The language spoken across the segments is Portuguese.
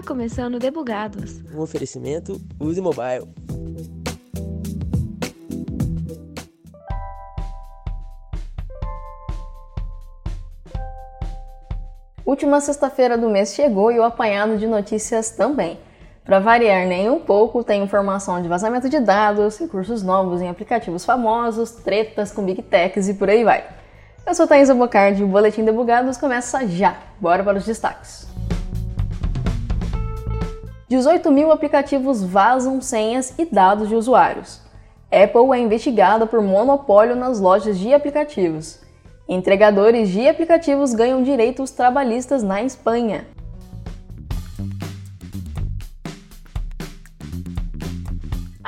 Está começando Debugados. Um oferecimento Use Mobile. Última sexta-feira do mês chegou e o apanhado de notícias também. Para variar nem um pouco, tem informação de vazamento de dados, recursos novos em aplicativos famosos, tretas com big techs e por aí vai. Eu sou Thaisa Bocardi e o Boletim Debugados começa já. Bora para os destaques. 18 mil aplicativos vazam senhas e dados de usuários. Apple é investigada por monopólio nas lojas de aplicativos. Entregadores de aplicativos ganham direitos trabalhistas na Espanha.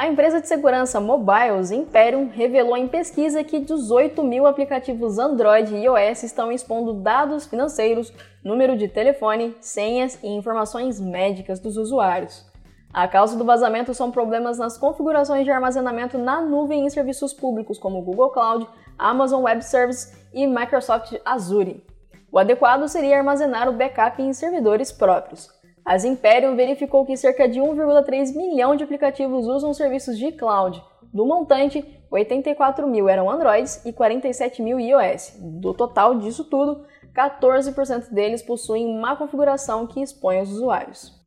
A empresa de segurança Mobiles Imperium revelou em pesquisa que 18 mil aplicativos Android e iOS estão expondo dados financeiros, número de telefone, senhas e informações médicas dos usuários. A causa do vazamento são problemas nas configurações de armazenamento na nuvem em serviços públicos como Google Cloud, Amazon Web Services e Microsoft Azure. O adequado seria armazenar o backup em servidores próprios. A Zimperium verificou que cerca de 1,3 milhão de aplicativos usam serviços de cloud. Do montante, 84 mil eram Androids e 47 mil iOS. Do total disso tudo, 14% deles possuem má configuração que expõe os usuários.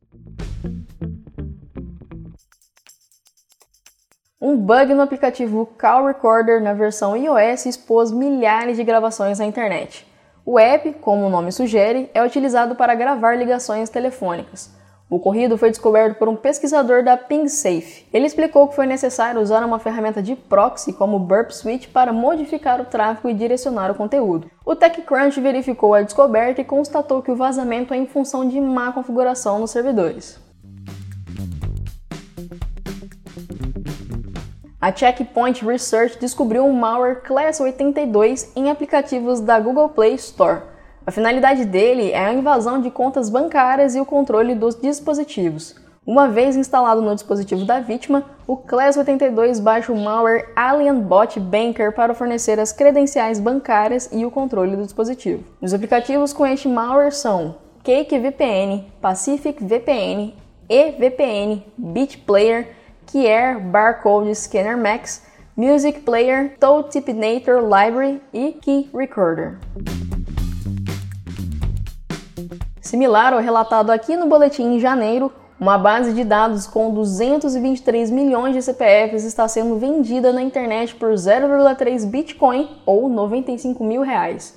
Um bug no aplicativo Call Recorder na versão iOS expôs milhares de gravações na internet. O app, como o nome sugere, é utilizado para gravar ligações telefônicas. O ocorrido foi descoberto por um pesquisador da PingSafe. Ele explicou que foi necessário usar uma ferramenta de proxy como Burp Switch para modificar o tráfego e direcionar o conteúdo. O TechCrunch verificou a descoberta e constatou que o vazamento é em função de má configuração nos servidores. A Checkpoint Research descobriu um malware Class 82 em aplicativos da Google Play Store. A finalidade dele é a invasão de contas bancárias e o controle dos dispositivos. Uma vez instalado no dispositivo da vítima, o Class 82 baixa o malware AlienBot Banker para fornecer as credenciais bancárias e o controle do dispositivo. Os aplicativos com este malware são Cake VPN, Pacific VPN, eVPN, BitPlayer, Kier Barcode Scanner Max, Music Player, Tipinator Library e Key Recorder. Similar ao relatado aqui no boletim em janeiro, uma base de dados com 223 milhões de CPFs está sendo vendida na internet por 0,3 Bitcoin ou 95 mil reais.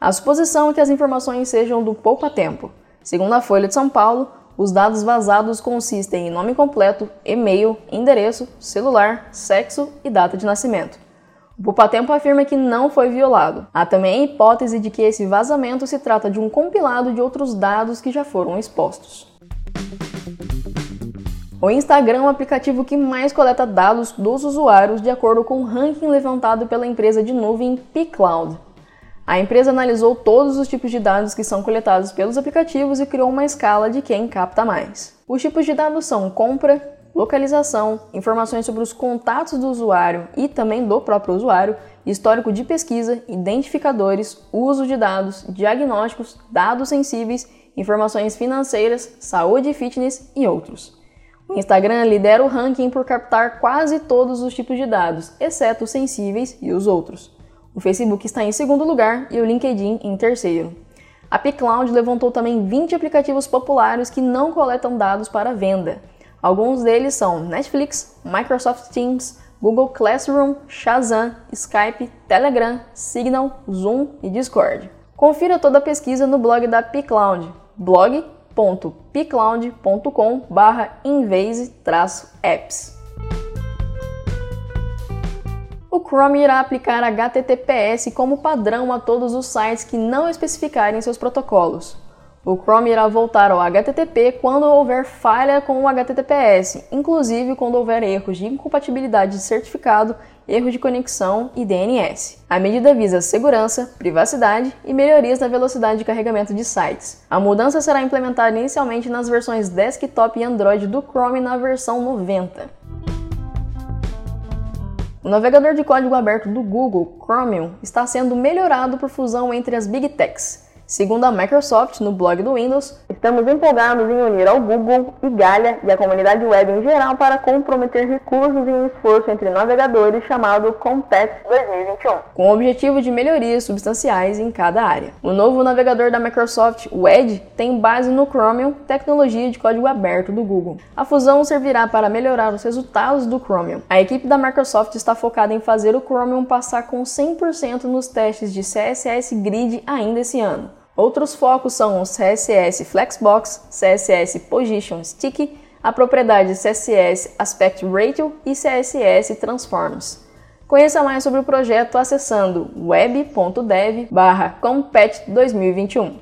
A suposição é que as informações sejam do poupa tempo. Segundo a Folha de São Paulo, os dados vazados consistem em nome completo, e-mail, endereço, celular, sexo e data de nascimento. O Poupatempo afirma que não foi violado. Há também a hipótese de que esse vazamento se trata de um compilado de outros dados que já foram expostos. O Instagram é o aplicativo que mais coleta dados dos usuários de acordo com o ranking levantado pela empresa de nuvem pCloud. A empresa analisou todos os tipos de dados que são coletados pelos aplicativos e criou uma escala de quem capta mais. Os tipos de dados são compra, localização, informações sobre os contatos do usuário e também do próprio usuário, histórico de pesquisa, identificadores, uso de dados, diagnósticos, dados sensíveis, informações financeiras, saúde e fitness e outros. O Instagram lidera o ranking por captar quase todos os tipos de dados, exceto os sensíveis e os outros. O Facebook está em segundo lugar e o LinkedIn em terceiro. A pCloud levantou também 20 aplicativos populares que não coletam dados para venda. Alguns deles são Netflix, Microsoft Teams, Google Classroom, Shazam, Skype, Telegram, Signal, Zoom e Discord. Confira toda a pesquisa no blog da pCloud, blog.pcloud.com/invase-apps. O Chrome irá aplicar HTTPS como padrão a todos os sites que não especificarem seus protocolos. O Chrome irá voltar ao HTTP quando houver falha com o HTTPS, inclusive quando houver erros de incompatibilidade de certificado, erros de conexão e DNS. A medida visa segurança, privacidade e melhorias na velocidade de carregamento de sites. A mudança será implementada inicialmente nas versões desktop e Android do Chrome na versão 90. O navegador de código aberto do Google, Chromium, está sendo melhorado por fusão entre as Big Techs. Segundo a Microsoft, no blog do Windows, estamos empolgados em unir ao Google e Gaia e a comunidade web em geral para comprometer recursos em um esforço entre navegadores chamado Compet 2021, com o objetivo de melhorias substanciais em cada área. O novo navegador da Microsoft, o Edge, tem base no Chromium, tecnologia de código aberto do Google. A fusão servirá para melhorar os resultados do Chromium. A equipe da Microsoft está focada em fazer o Chromium passar com 100% nos testes de CSS Grid ainda esse ano. Outros focos são o CSS Flexbox, CSS Position Sticky, a propriedade CSS Aspect Ratio e CSS Transforms. Conheça mais sobre o projeto acessando web.dev/compet2021.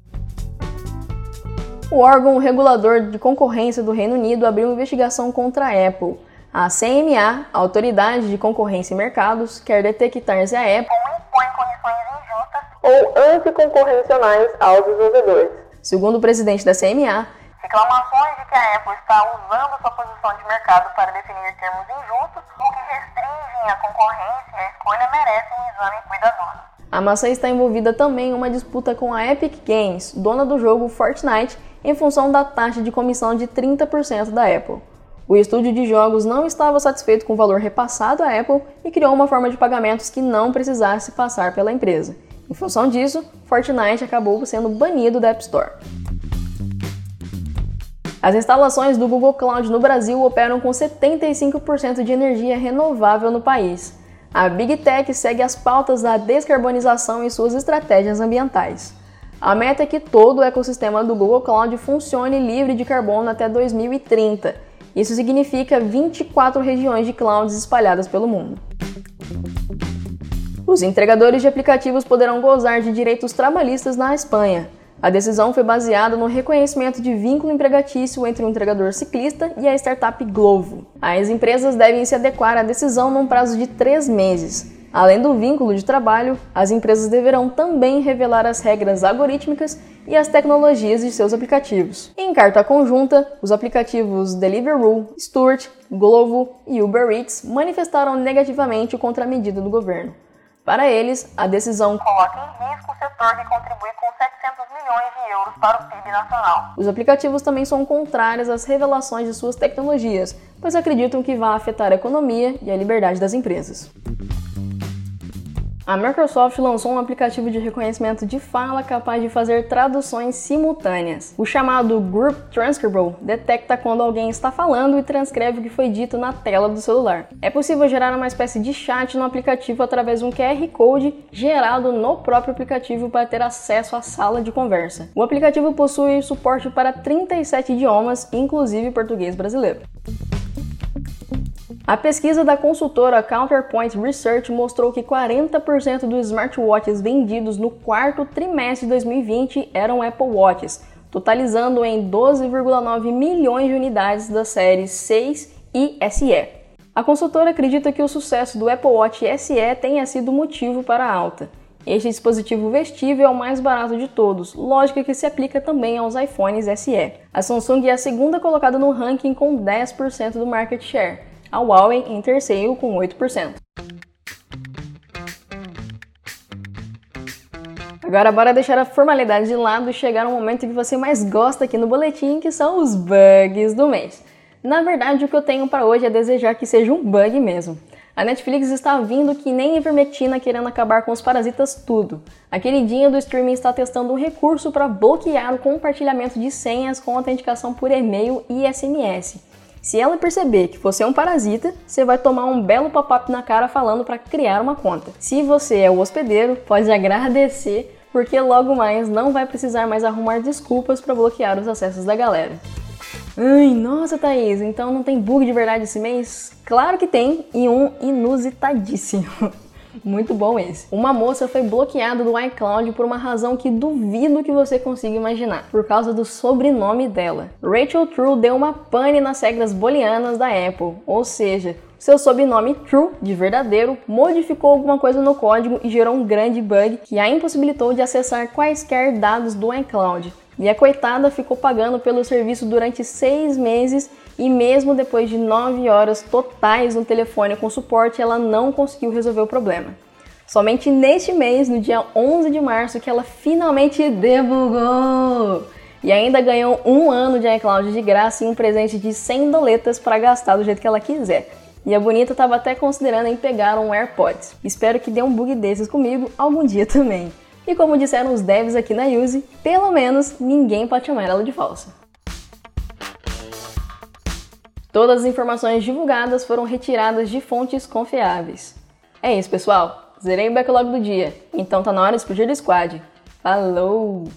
O órgão regulador de concorrência do Reino Unido abriu investigação contra a Apple. A CMA, Autoridade de Concorrência e Mercados, quer detectar se a Apple ou anticoncorrenciais aos desenvolvedores. Segundo o presidente da CMA, reclamações de que a Apple está usando sua posição de mercado para definir termos injustos ou que restringem a concorrência e a escolha merecem um exame cuidadoso. A maçã está envolvida também em uma disputa com a Epic Games, dona do jogo Fortnite, em função da taxa de comissão de 30% da Apple. O estúdio de jogos não estava satisfeito com o valor repassado à Apple e criou uma forma de pagamentos que não precisasse passar pela empresa. Em função disso, Fortnite acabou sendo banido da App Store. As instalações do Google Cloud no Brasil operam com 75% de energia renovável no país. A Big Tech segue as pautas da descarbonização e suas estratégias ambientais. A meta é que todo o ecossistema do Google Cloud funcione livre de carbono até 2030. Isso significa 24 regiões de clouds espalhadas pelo mundo. Os entregadores de aplicativos poderão gozar de direitos trabalhistas na Espanha. A decisão foi baseada no reconhecimento de vínculo empregatício entre o entregador ciclista e a startup Glovo. As empresas devem se adequar à decisão num prazo de três meses. Além do vínculo de trabalho, as empresas deverão também revelar as regras algorítmicas e as tecnologias de seus aplicativos. Em carta conjunta, os aplicativos Deliveroo, Stuart, Glovo e Uber Eats manifestaram negativamente contra a medida do governo. Para eles, a decisão coloca em risco o setor que contribui com 700 milhões de euros para o PIB nacional. Os aplicativos também são contrários às revelações de suas tecnologias, pois acreditam que vai afetar a economia e a liberdade das empresas. A Microsoft lançou um aplicativo de reconhecimento de fala capaz de fazer traduções simultâneas. O chamado Group Transcribable detecta quando alguém está falando e transcreve o que foi dito na tela do celular. É possível gerar uma espécie de chat no aplicativo através de um QR Code gerado no próprio aplicativo para ter acesso à sala de conversa. O aplicativo possui suporte para 37 idiomas, inclusive português brasileiro. A pesquisa da consultora Counterpoint Research mostrou que 40% dos smartwatches vendidos no quarto trimestre de 2020 eram Apple Watches, totalizando em 12,9 milhões de unidades das séries 6 e SE. A consultora acredita que o sucesso do Apple Watch SE tenha sido motivo para a alta. Este dispositivo vestível é o mais barato de todos, lógica que se aplica também aos iPhones SE. A Samsung é a segunda colocada no ranking com 10% do market share a Huawei em terceiro com 8%. Agora bora deixar a formalidade de lado e chegar no momento que você mais gosta aqui no boletim, que são os bugs do mês. Na verdade, o que eu tenho para hoje é desejar que seja um bug mesmo. A Netflix está vindo que nem ivermectina querendo acabar com os parasitas tudo. A queridinha do streaming está testando um recurso para bloquear o compartilhamento de senhas com autenticação por e-mail e SMS. Se ela perceber que você é um parasita, você vai tomar um belo pop-up na cara falando para criar uma conta. Se você é o hospedeiro, pode agradecer, porque logo mais não vai precisar mais arrumar desculpas para bloquear os acessos da galera. Ai, nossa Thaís, então não tem bug de verdade esse mês? Claro que tem, e um inusitadíssimo. Muito bom esse. Uma moça foi bloqueada do iCloud por uma razão que duvido que você consiga imaginar, por causa do sobrenome dela. Rachel True deu uma pane nas regras booleanas da Apple, ou seja, seu sobrenome True, de verdadeiro, modificou alguma coisa no código e gerou um grande bug que a impossibilitou de acessar quaisquer dados do iCloud. E a coitada ficou pagando pelo serviço durante seis meses e mesmo depois de 9 horas totais no telefone com suporte, ela não conseguiu resolver o problema. Somente neste mês, no dia 11 de março, que ela finalmente debugou! E ainda ganhou um ano de iCloud de graça e um presente de 100 doletas para gastar do jeito que ela quiser. E a bonita estava até considerando em pegar um AirPods. Espero que dê um bug desses comigo algum dia também. E como disseram os devs aqui na Use, pelo menos ninguém pode chamar ela de falsa. Todas as informações divulgadas foram retiradas de fontes confiáveis. É isso, pessoal. Zerei o backlog do dia, então tá na hora de explodir o squad. Falou!